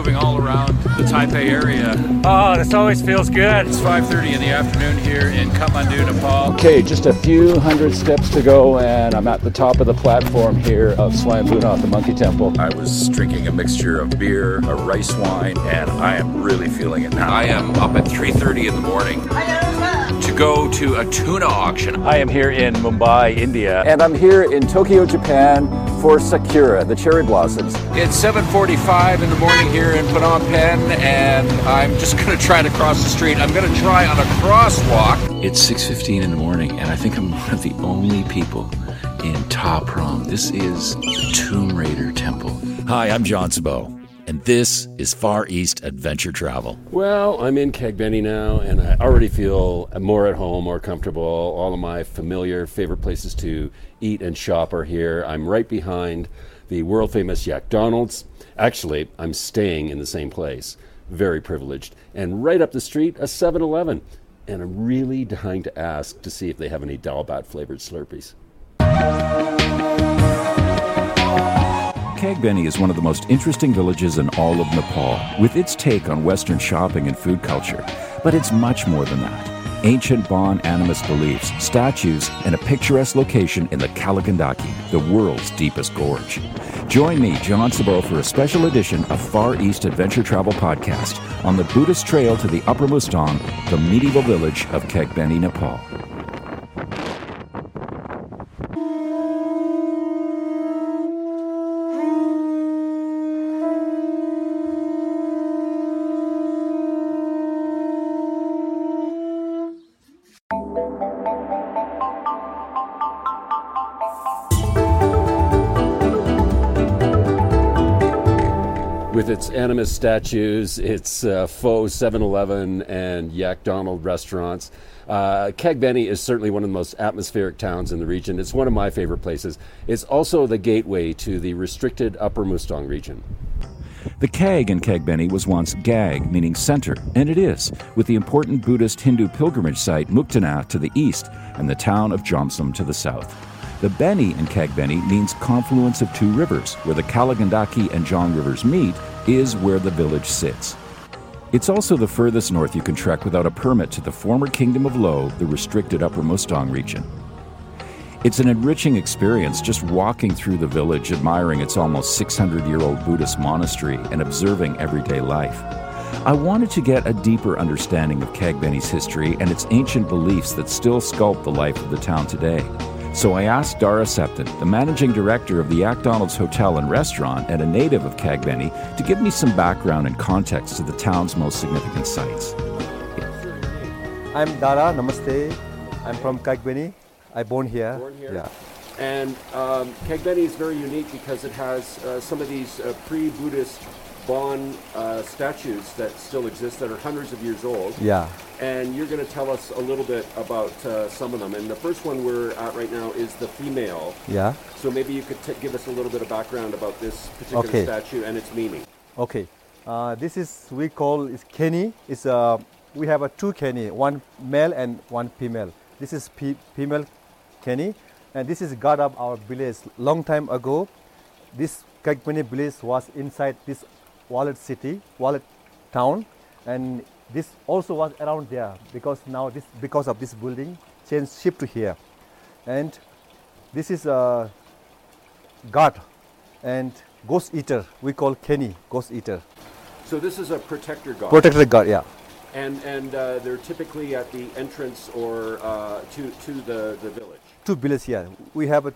moving all around the Taipei area. Oh, this always feels good. It's 5:30 in the afternoon here in Kathmandu, Nepal. Okay, just a few hundred steps to go, and I'm at the top of the platform here of Swayambhunath, the Monkey Temple. I was drinking a mixture of beer, a rice wine, and I am really feeling it now. I am up at 3:30 in the morning to go to a tuna auction. I am here in Mumbai, India. And I'm here in Tokyo, Japan for Sakura, the cherry blossoms. It's 7:45 in the morning here in Phnom Penh, and I'm just going to try to cross the street. I'm going to try on a crosswalk. It's 6:15 in the morning, and I think I'm one of the only people in Ta Prohm. This is the Tomb Raider Temple. Hi, I'm John Saboe, and this is Far East Adventure Travel. Well, I'm in Kagbeni now, and I already feel more at home, more comfortable. All of my familiar favorite places to eat and shop are here. I'm right behind the world famous Yak Donald's. Actually, I'm staying in the same place. Very privileged. And right up the street, a 7 Eleven. And I'm really dying to ask to see if they have any Dal Bhat flavored Slurpees. Kagbeni is one of the most interesting villages in all of Nepal, with its take on Western shopping and food culture. But it's much more than that. Ancient Bon animist beliefs, statues, and a picturesque location in the Kala Gandaki, the world's deepest gorge. Join me, John Saboe, for a special edition of Far East Adventure Travel Podcast on the Buddhist Trail to the Upper Mustang, the medieval village of Kagbeni, Nepal. Its animist statues, its uh, faux 7 Eleven and Yak Donald restaurants. Uh, Kagbeni is certainly one of the most atmospheric towns in the region. It's one of my favorite places. It's also the gateway to the restricted Upper Mustang region. The Kag in Kagbeni was once Ghag, meaning center, and it is, with the important Buddhist Hindu pilgrimage site Muktinath to the east and the town of Jomsom to the south. The Beni in Kagbeni means confluence of two rivers, where the Kala Gandaki and Jhong rivers meet, is where the village sits. It's also the furthest north you can trek without a permit to the former Kingdom of Lo, the restricted Upper Mustang region. It's an enriching experience just walking through the village, admiring its almost 600 year old Buddhist monastery and observing everyday life. I wanted to get a deeper understanding of Kagbeni's history and its ancient beliefs that still sculpt the life of the town today. So I asked Dara Tsepten, the managing director of the Yak Donald's Hotel and Restaurant and a native of Kagbeni, to give me some background and context to the town's most significant sites. I'm Dara, namaste. I'm from Kagbeni. I born here. Born here? Yeah. And um, Kagbeni is very unique because it has uh, some of these uh, pre Buddhist Bon uh, statues that still exist that are hundreds of years old. Yeah. And you're going to tell us a little bit about uh, some of them. And the first one we're at right now is the female. Yeah. So maybe you could t- give us a little bit of background about this particular Okay. statue and its meaning. Okay. Uh, this is we call is Kenny. It's uh, we have a two Kenny, one male and one female. This is pe- female Kenny, and this is god of our village. Long time ago, this Kagbeni village was inside this wallet city, wallet town, and this also was around there because now this because of this building changed shift to here, and this is a god and ghost eater. We call Kenny ghost eater. So this is a protector guard. Protector guard, yeah. and and uh, they're typically at the entrance or uh, to, to the, the village. Two villages here. We have a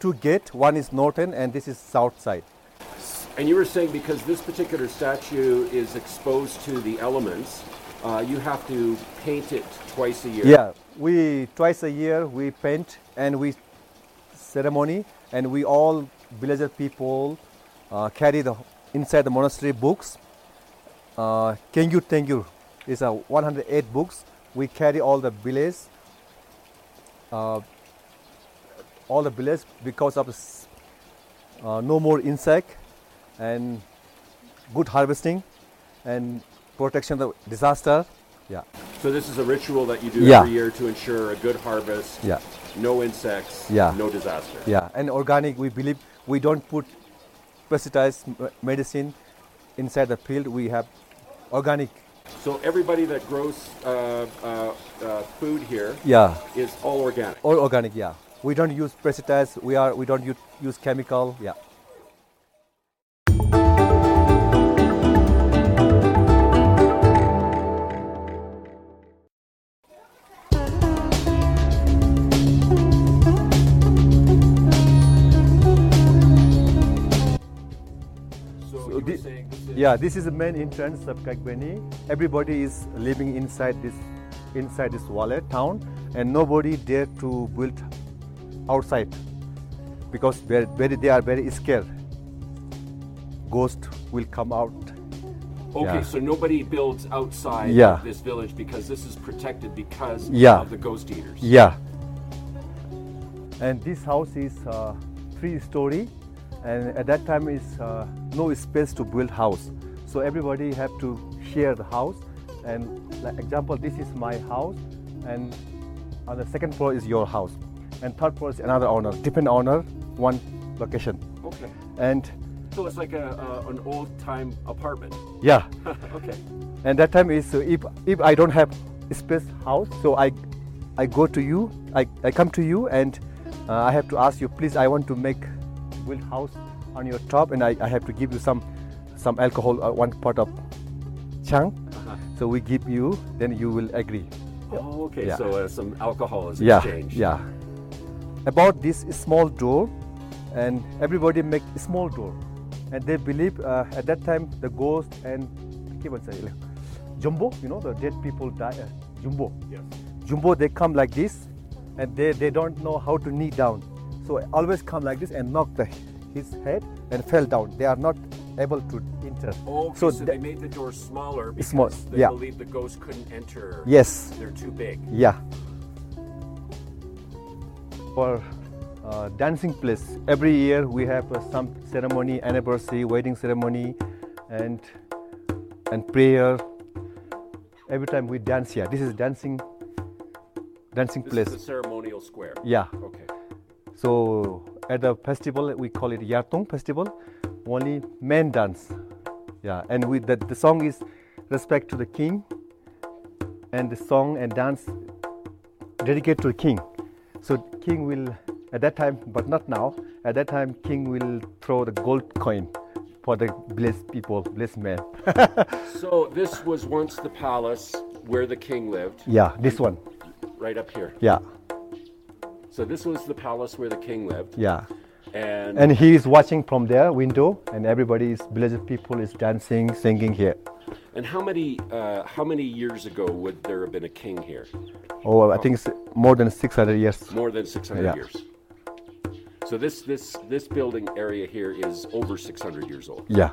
two gate. One is northern and this is south side. And you were saying because this particular statue is exposed to the elements, uh, you have to paint it twice a year. Yeah, we twice a year we paint and we ceremony and we all villager people uh, carry the inside the monastery books. Uh, Tengyur is a 108 books. We carry all the village, uh, all the village because of uh, no more insect and good harvesting and protection of disaster. Yeah. So this is a ritual that you do Yeah. every year to ensure a good harvest, Yeah. no insects, Yeah. no disaster. Yeah, and organic, we believe we don't put pesticides, medicine inside the field we have organic. So everybody that grows uh, uh, uh, food here is Yeah, Is all organic. all organic. Yeah, we don't use pesticides. We are we don't use, use chemical. Yeah. Yeah, this is the main entrance of Kagbeni. Everybody is living inside this inside this wallet town, and nobody dare to build outside because very, very they are very scared. Ghost will come out. Okay, Yeah. so nobody builds outside Yeah. this village because this is protected because Yeah. of the ghost eaters. Yeah. And this house is uh, three story, and at that time is uh, no space to build house. So everybody have to share the house. And like example, this is my house, and on the second floor is your house, and third floor is another owner, different owner, one location. Okay. And So it's like a, a an old time apartment. yeah, okay. and that time is uh, if if I don't have space house, so I I go to you, I, I come to you, and uh, I have to ask you, please, I want to make build house on your top, and I, I have to give you some some alcohol, uh, one pot of chang. So we give you, then you will agree. Oh, okay. Yeah. So uh, some alcohol is Yeah, exchanged. yeah. About this small door, and everybody make small door, and they believe uh, at that time the ghost and keep on saying, jumbo, you know the dead people die, uh, jumbo. Yes. Jumbo they come like this, and they, they don't know how to knee down, so always come like this and knock the, his head and fell down. They are not able to enter. Oh, okay, so, th- they made the door smaller because Small, they yeah. believe the ghost couldn't enter. yes, They're too big. Yeah. For uh, dancing place, every year we have uh, some ceremony, anniversary, wedding ceremony, and and prayer. Every time we dance here. This is dancing dancing This place. is the ceremonial square. Yeah. Okay. So at the festival we call it Yartung festival. Only men dance. Yeah, and we the, the song is respect to the king, and the song and dance dedicated to the king. So king will at that time, but not now. At that time, king will throw the gold coin for the blessed people, blessed men. So this was once the palace where the king lived, yeah, this one. right up here. Yeah, So this was the palace where the king lived, yeah. and, And he is watching from their window, and everybody's village people is dancing, singing here. and how many uh, how many years ago would there have been a king here? Oh, I think it's more than 600 years. More than 600 Yeah. years. So this this this building area here is over 600 years old. Yeah.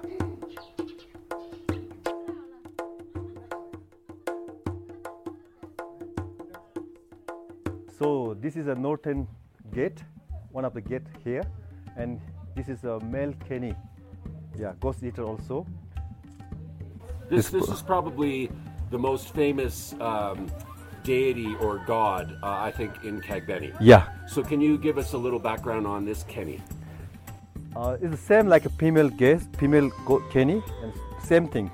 This is a northern gate, one of the gate here, and this is a male Kenny. Yeah, ghost eater also. This This- this is probably the most famous um, deity or god uh, I think in Kagbeni. Yeah. So can you give us a little background on this Kenny? Uh, it's the same like a female guest, female go- Kenny, and same thing,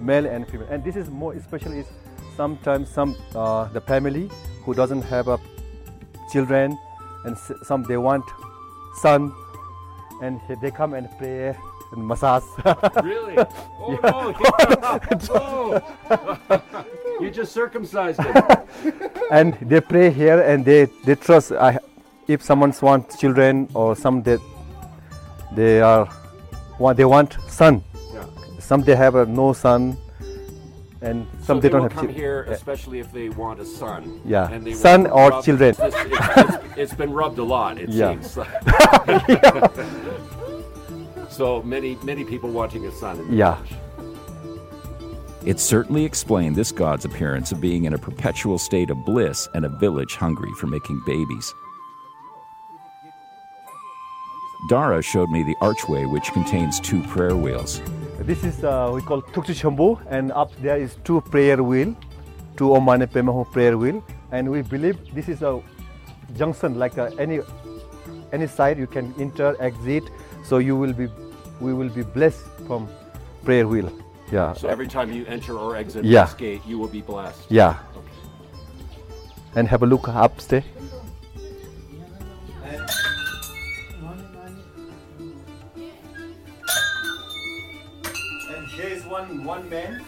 male and female. And this is more especially is sometimes some uh, the family who doesn't have a children, and some they want son, and they come and pray and massage. Really? Oh no! Whoa. you just circumcised him. and they pray here and they they trust. I, if someone wants children or some they they are want they want son. Yeah. Some they have a no son, and some so they, they don't will have come chil- here, Yeah. especially if they want a son. Yeah. And they Son or rub- children. This, it's, it's- it's been rubbed a lot. It Yeah. seems. so many many people wanting a son. In the Yeah. village. It certainly explained this god's appearance of being in a perpetual state of bliss and a village hungry for making babies. Dara showed me the archway, which contains two prayer wheels. This is uh, we call Tuktu Chambu, and up there is two prayer wheel, two Omane Pemaho prayer wheel, and we believe this is a junction like uh, any any side you can enter exit, so you will be we will be blessed from prayer wheel. Yeah. So every time you enter or exit Yeah. this gate, you will be blessed. Yeah. Okay. And have a look upstairs. And one man.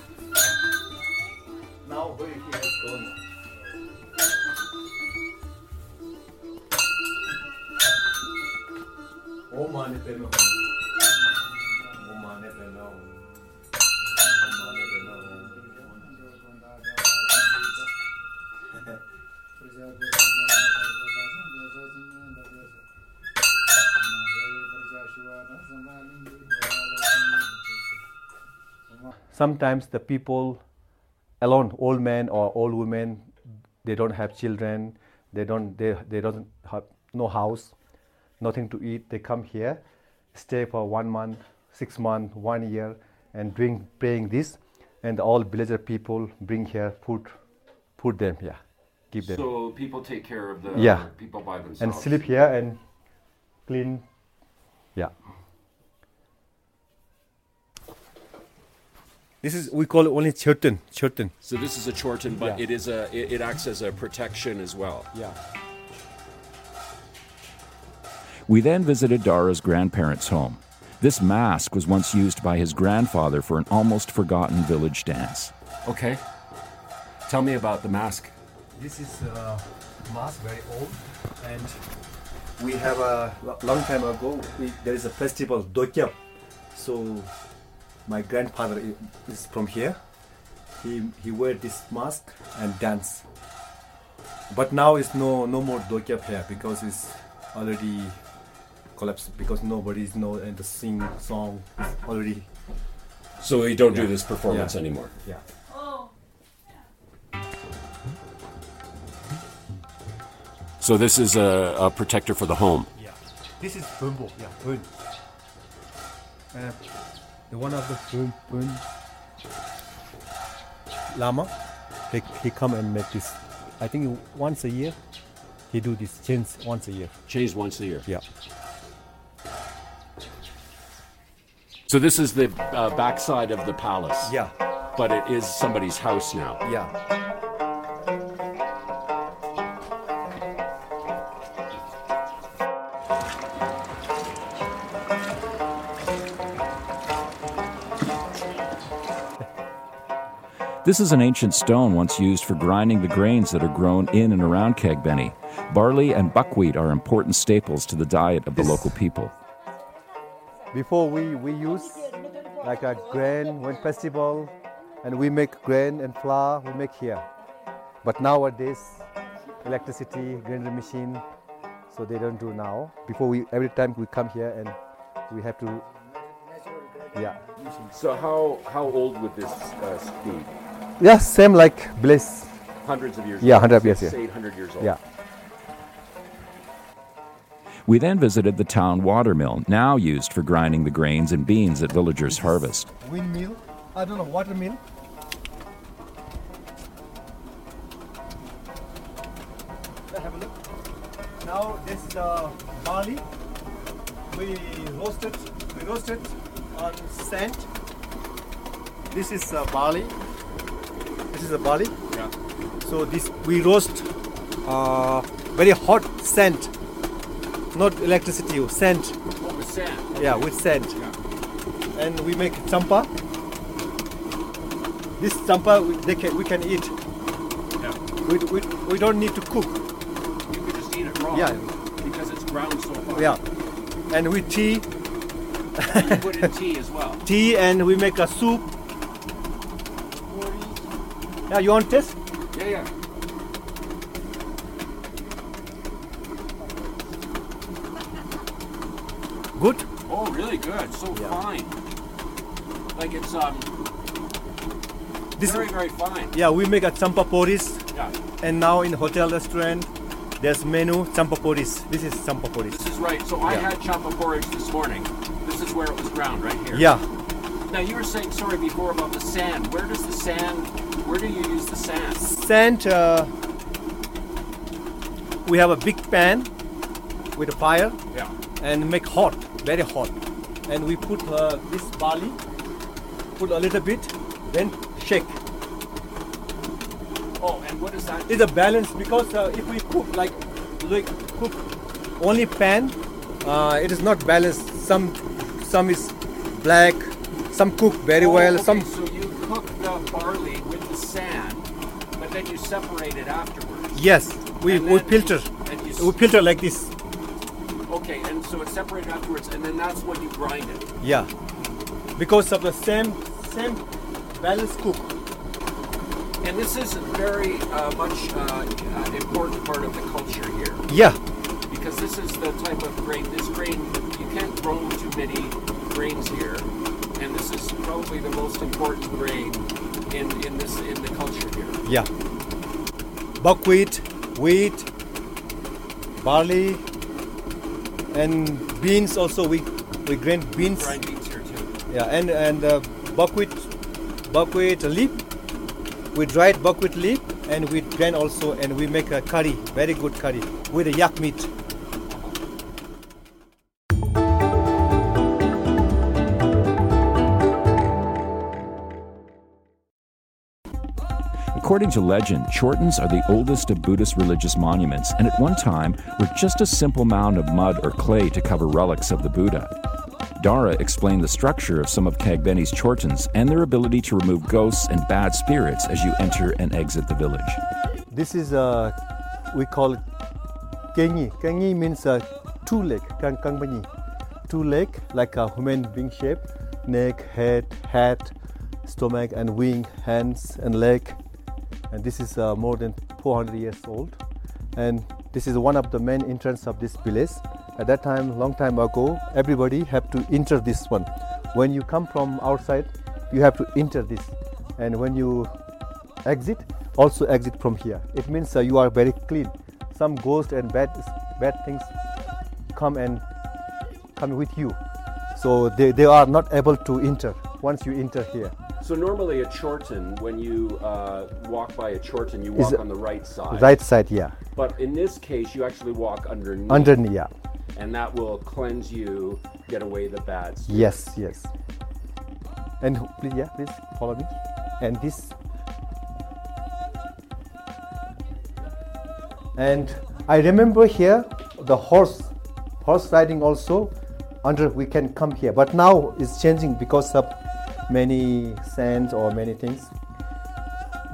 Now he has gone. Oh mane peno. Oh mane mane peno. Sometimes the people alone, old men or old women, they don't have children, they don't they, they don't have no house, nothing to eat. They come here, stay for one month, six months, one year, and doing praying this, and all villager people bring here food, food them here, give them, So people take care of the Yeah. people by themselves. and sleep here and clean, yeah. This is we call it only churton, churton. So this is a chorten, but Yeah. it is a it, it acts as a protection as well. Yeah. We then visited Dara's grandparents' home. This mask was once used by his grandfather for an almost forgotten village dance. Okay. Tell me about the mask. This is uh, mask very old, and we have a long time ago. We, there is a festival Dokyap, so my grandfather is from here. He he wear this mask and dance. But now it's no no more Dokyap here because it's already collapsed because nobody know and the sing song is already So we don't do this performance Yeah. anymore. yeah. So this is a, a protector for the home. Yeah. This is Bumbo. Yeah, Bun. Uh, the one of the Bun, Bun Lama, he, he come and make this. I think once a year, he do this change once a year. Change once a year. Yeah. So this is the uh, backside of the palace. Yeah. But it is somebody's house now. Yeah. This is an ancient stone once used for grinding the grains that are grown in and around Kagbeni. Barley and buckwheat are important staples to the diet of the local people. Before we, we use like a grain when festival, and we make grain and flour. We make here. But nowadays, electricity, grinder machine, so they don't do now. Before we every time we come here and we have to. Yeah. So how how old would this uh, be? Yeah, same like bliss. Hundreds of years. Yeah, old. 100 years, Six, yeah. 800 years old. Yeah. We then visited the town water mill, now used for grinding the grains and beans that villagers harvest. Windmill. I don't know water mill. Have a look. Now this is uh, barley. We roasted. We roasted on sand. This is uh, barley. This is a barley. Yeah. So this we roast uh, very hot sand, not electricity. Sand. What was sand? Yeah, with sand. Yeah. And we make champa. This champa we, they can, we can eat. Yeah. We, we, we don't need to cook. You could just eat it raw. Yeah. Because it's ground so far. Yeah. And with tea, You put in tea as well. tea, and we make a soup. Yeah, you want taste? Yeah, yeah. Good. Oh, really good. So fine. Like it's um This very very fine. yeah, we make a champa poris, Yeah. and now in hotel restaurant, there's menu champa poris. This is champa poris. This is right. So I had chapa porridge this morning. This is where it was ground, right here. Yeah, Now you were saying sorry before about the sand. Where does the sand? Where do you use the sand? sand. Uh, we have a big pan with a fire. Yeah. and make hot, very hot. And we put uh, this barley put a little bit, then shake. Oh, and what is that? It's a balance because uh, if we cook like like cook only pan, uh, it is not balanced. Some some is black, some cook very Oh, well, okay, some So you cook the barley with the sand, but then you separate it afterwards. yes, we we filter. you- you We filter like this. Okay, and so it's separated afterwards, and then that's when you grind it. Yeah, because of the same same balance cook. And this is a very uh, much uh, uh, important part of the culture here, Yeah, because this is the type of grain. This grain you can't grow too many grains here, and this is probably the most important grain in in this in the culture here. yeah. Buckwheat, wheat, barley, and beans also. We we grind beans. Grind beans here too. Yeah, and and uh, buckwheat, buckwheat leaf. We dried buckwheat leaf, and we grind also, and we make a curry, very good curry with a yak meat. According to legend, Chortens are the oldest of Buddhist religious monuments and at one time were just a simple mound of mud or clay to cover relics of the Buddha. Dara explained the structure of some of Kagbeni's Chortens and their ability to remove ghosts and bad spirits as you enter and exit the village. This is uh, we call it kengi. Kengi means uh, two leg, kang kangbani. Two leg like a human being shape, neck, head, hat, stomach, and wing, hands and leg. And this is uh, more than 400 years old. And this is one of the main entrance of this village. At that time, long time ago, everybody have to enter this one. When you come from outside, you have to enter this. And when you exit also exit from here it means uh, you are very clean some ghost and bad bad things come and come with you so they, they are not able to enter once you enter here So normally a chorten, when you uh, walk by a chorten, you walk on the right side. right side yeah But in this case, you actually walk underneath. underneath yeah And that will cleanse you, get away the bad stuff. yes yes and please yeah please follow me and this and i remember here the horse horse riding also under we can come here but now it's changing because of many sands or many things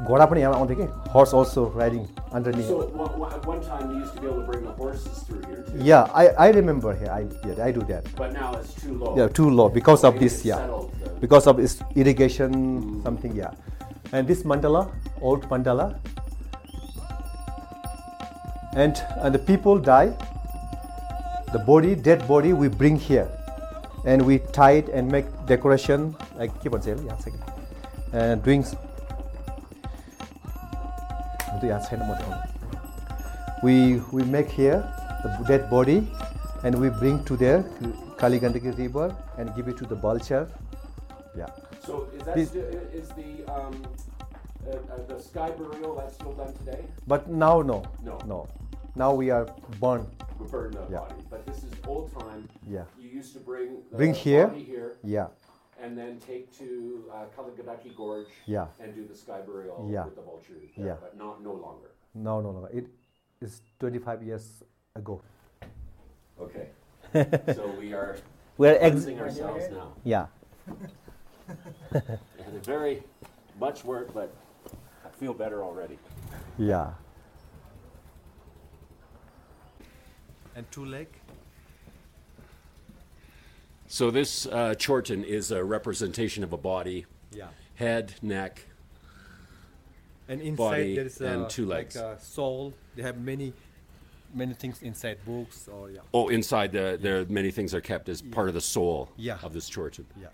घोडा पनि यहाँ आउँथ्यो कि horse also riding underneath So one, one- at one time you used to be able to bring the horses through here too. yeah i, I remember here I, yeah, I do that But now it's too low. yeah too low because of Maybe this it's yeah settled, uh, because of its irrigation something yeah and this mandala old mandala and and the people die the body dead body we bring here and we tie it and make decoration. Like keep on saying, yeah, second. And doing. We, we make here the dead body and we bring to there Kaligandaki river and give it to the vulture. Yeah. So is that this, is the um, uh, uh, the sky burial that's still done today? But now no. No. No. Now we are born we burn the Yeah. body, but this is old time. Yeah. You used to bring the Bring here. body here, yeah and then take to uh, Gorge. Yeah. And do the sky burial Yeah. with the vultures. there, Yeah. But not no longer. no no no it is 25 years ago Okay. so we are we are cleansing ourselves now. yeah very much work, but I feel better already. yeah and two leg So this uh, chorten is a representation of a body, yeah head, neck. and inside Body there is and a, two legs. like a soul they have many many things inside books or yeah Oh, inside the there are many things are kept as part of the soul Yeah. of this chorten. yeah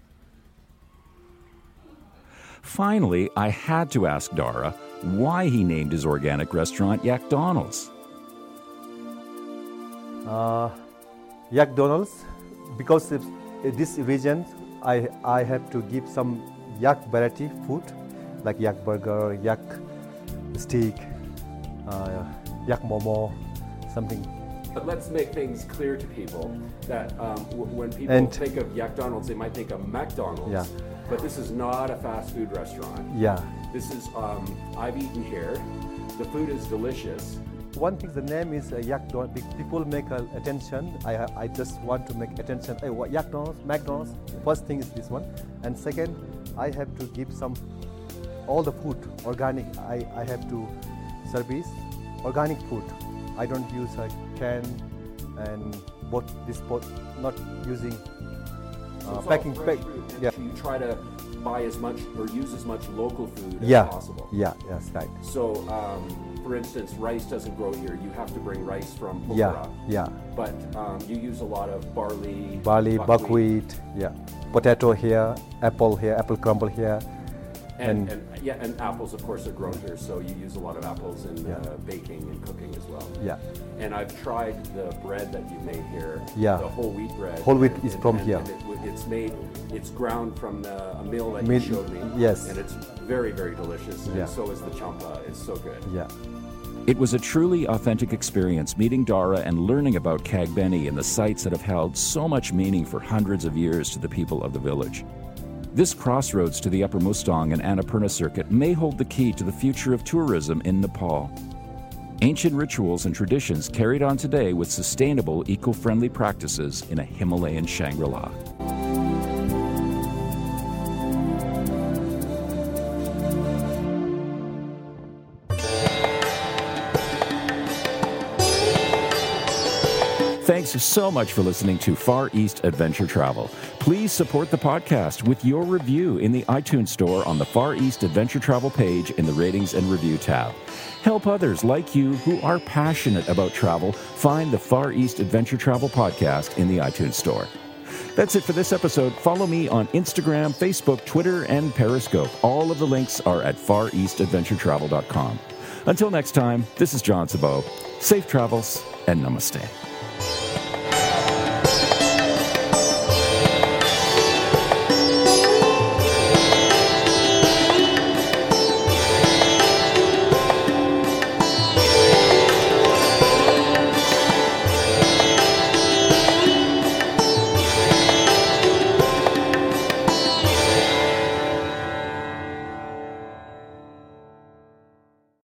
Finally, I had to ask Dara why he named his organic restaurant Yak Donald's. Uh, yak donalds because if, in this region I, I have to give some yak variety food like yak burger yak steak uh, yak momo something But let's make things clear to people that um, w- when people And- think of Yak Donald's, they might think of McDonald's. Yeah. But this is not a fast food restaurant. Yeah. This is, um, I've eaten here. The food is delicious. One thing, the name is uh, Yak Don. People make uh, attention. I I just want to make attention. Yak Donald's, McDonald's. First thing is this one, and second, I have to give some all the food organic. I, I have to service organic food. I don't use a can and both this both not using So uh, all packing. Pack, yeah, You try to buy as much or use as much local food yeah, as possible. yeah, yes, right. So, um, for instance, rice doesn't grow here. You have to bring rice from Pokhara. Yeah, yeah. But um, you use a lot of barley, Barley, buckwheat, yeah. Potato here, apple here, apple crumble here. And, and- and yeah, and apples, of course, are grown here. So you use a lot of apples in Yeah. uh, baking and cooking as well. Yeah. And I've tried the bread that you made here. Yeah. The whole wheat bread. Whole wheat and- is and- from and- here. and it it's made, it's ground from the, a mill that Mill- you showed me. yes. And it's very, very delicious. Yeah. And so is the champa. It's so good. Yeah. It was a truly authentic experience meeting Dara and learning about Kagbeni and the sites that have held so much meaning for hundreds of years to the people of the village. This crossroads to the Upper Mustang and Annapurna circuit may hold the key to the future of tourism in Nepal. Ancient rituals and traditions carried on today with sustainable, eco friendly practices in a Himalayan Shangri La. Thanks so much for listening to Far East Adventure Travel. Please support the podcast with your review in the iTunes Store on the Far East Adventure Travel page in the Ratings and Review tab. Help others like you who are passionate about travel find the Far East Adventure Travel podcast in the iTunes Store. That's it for this episode. Follow me on Instagram, Facebook, Twitter, and Periscope. All of the links are at fareastadventuretravel.com. Until next time, this is John Saboe. Safe travels and namaste.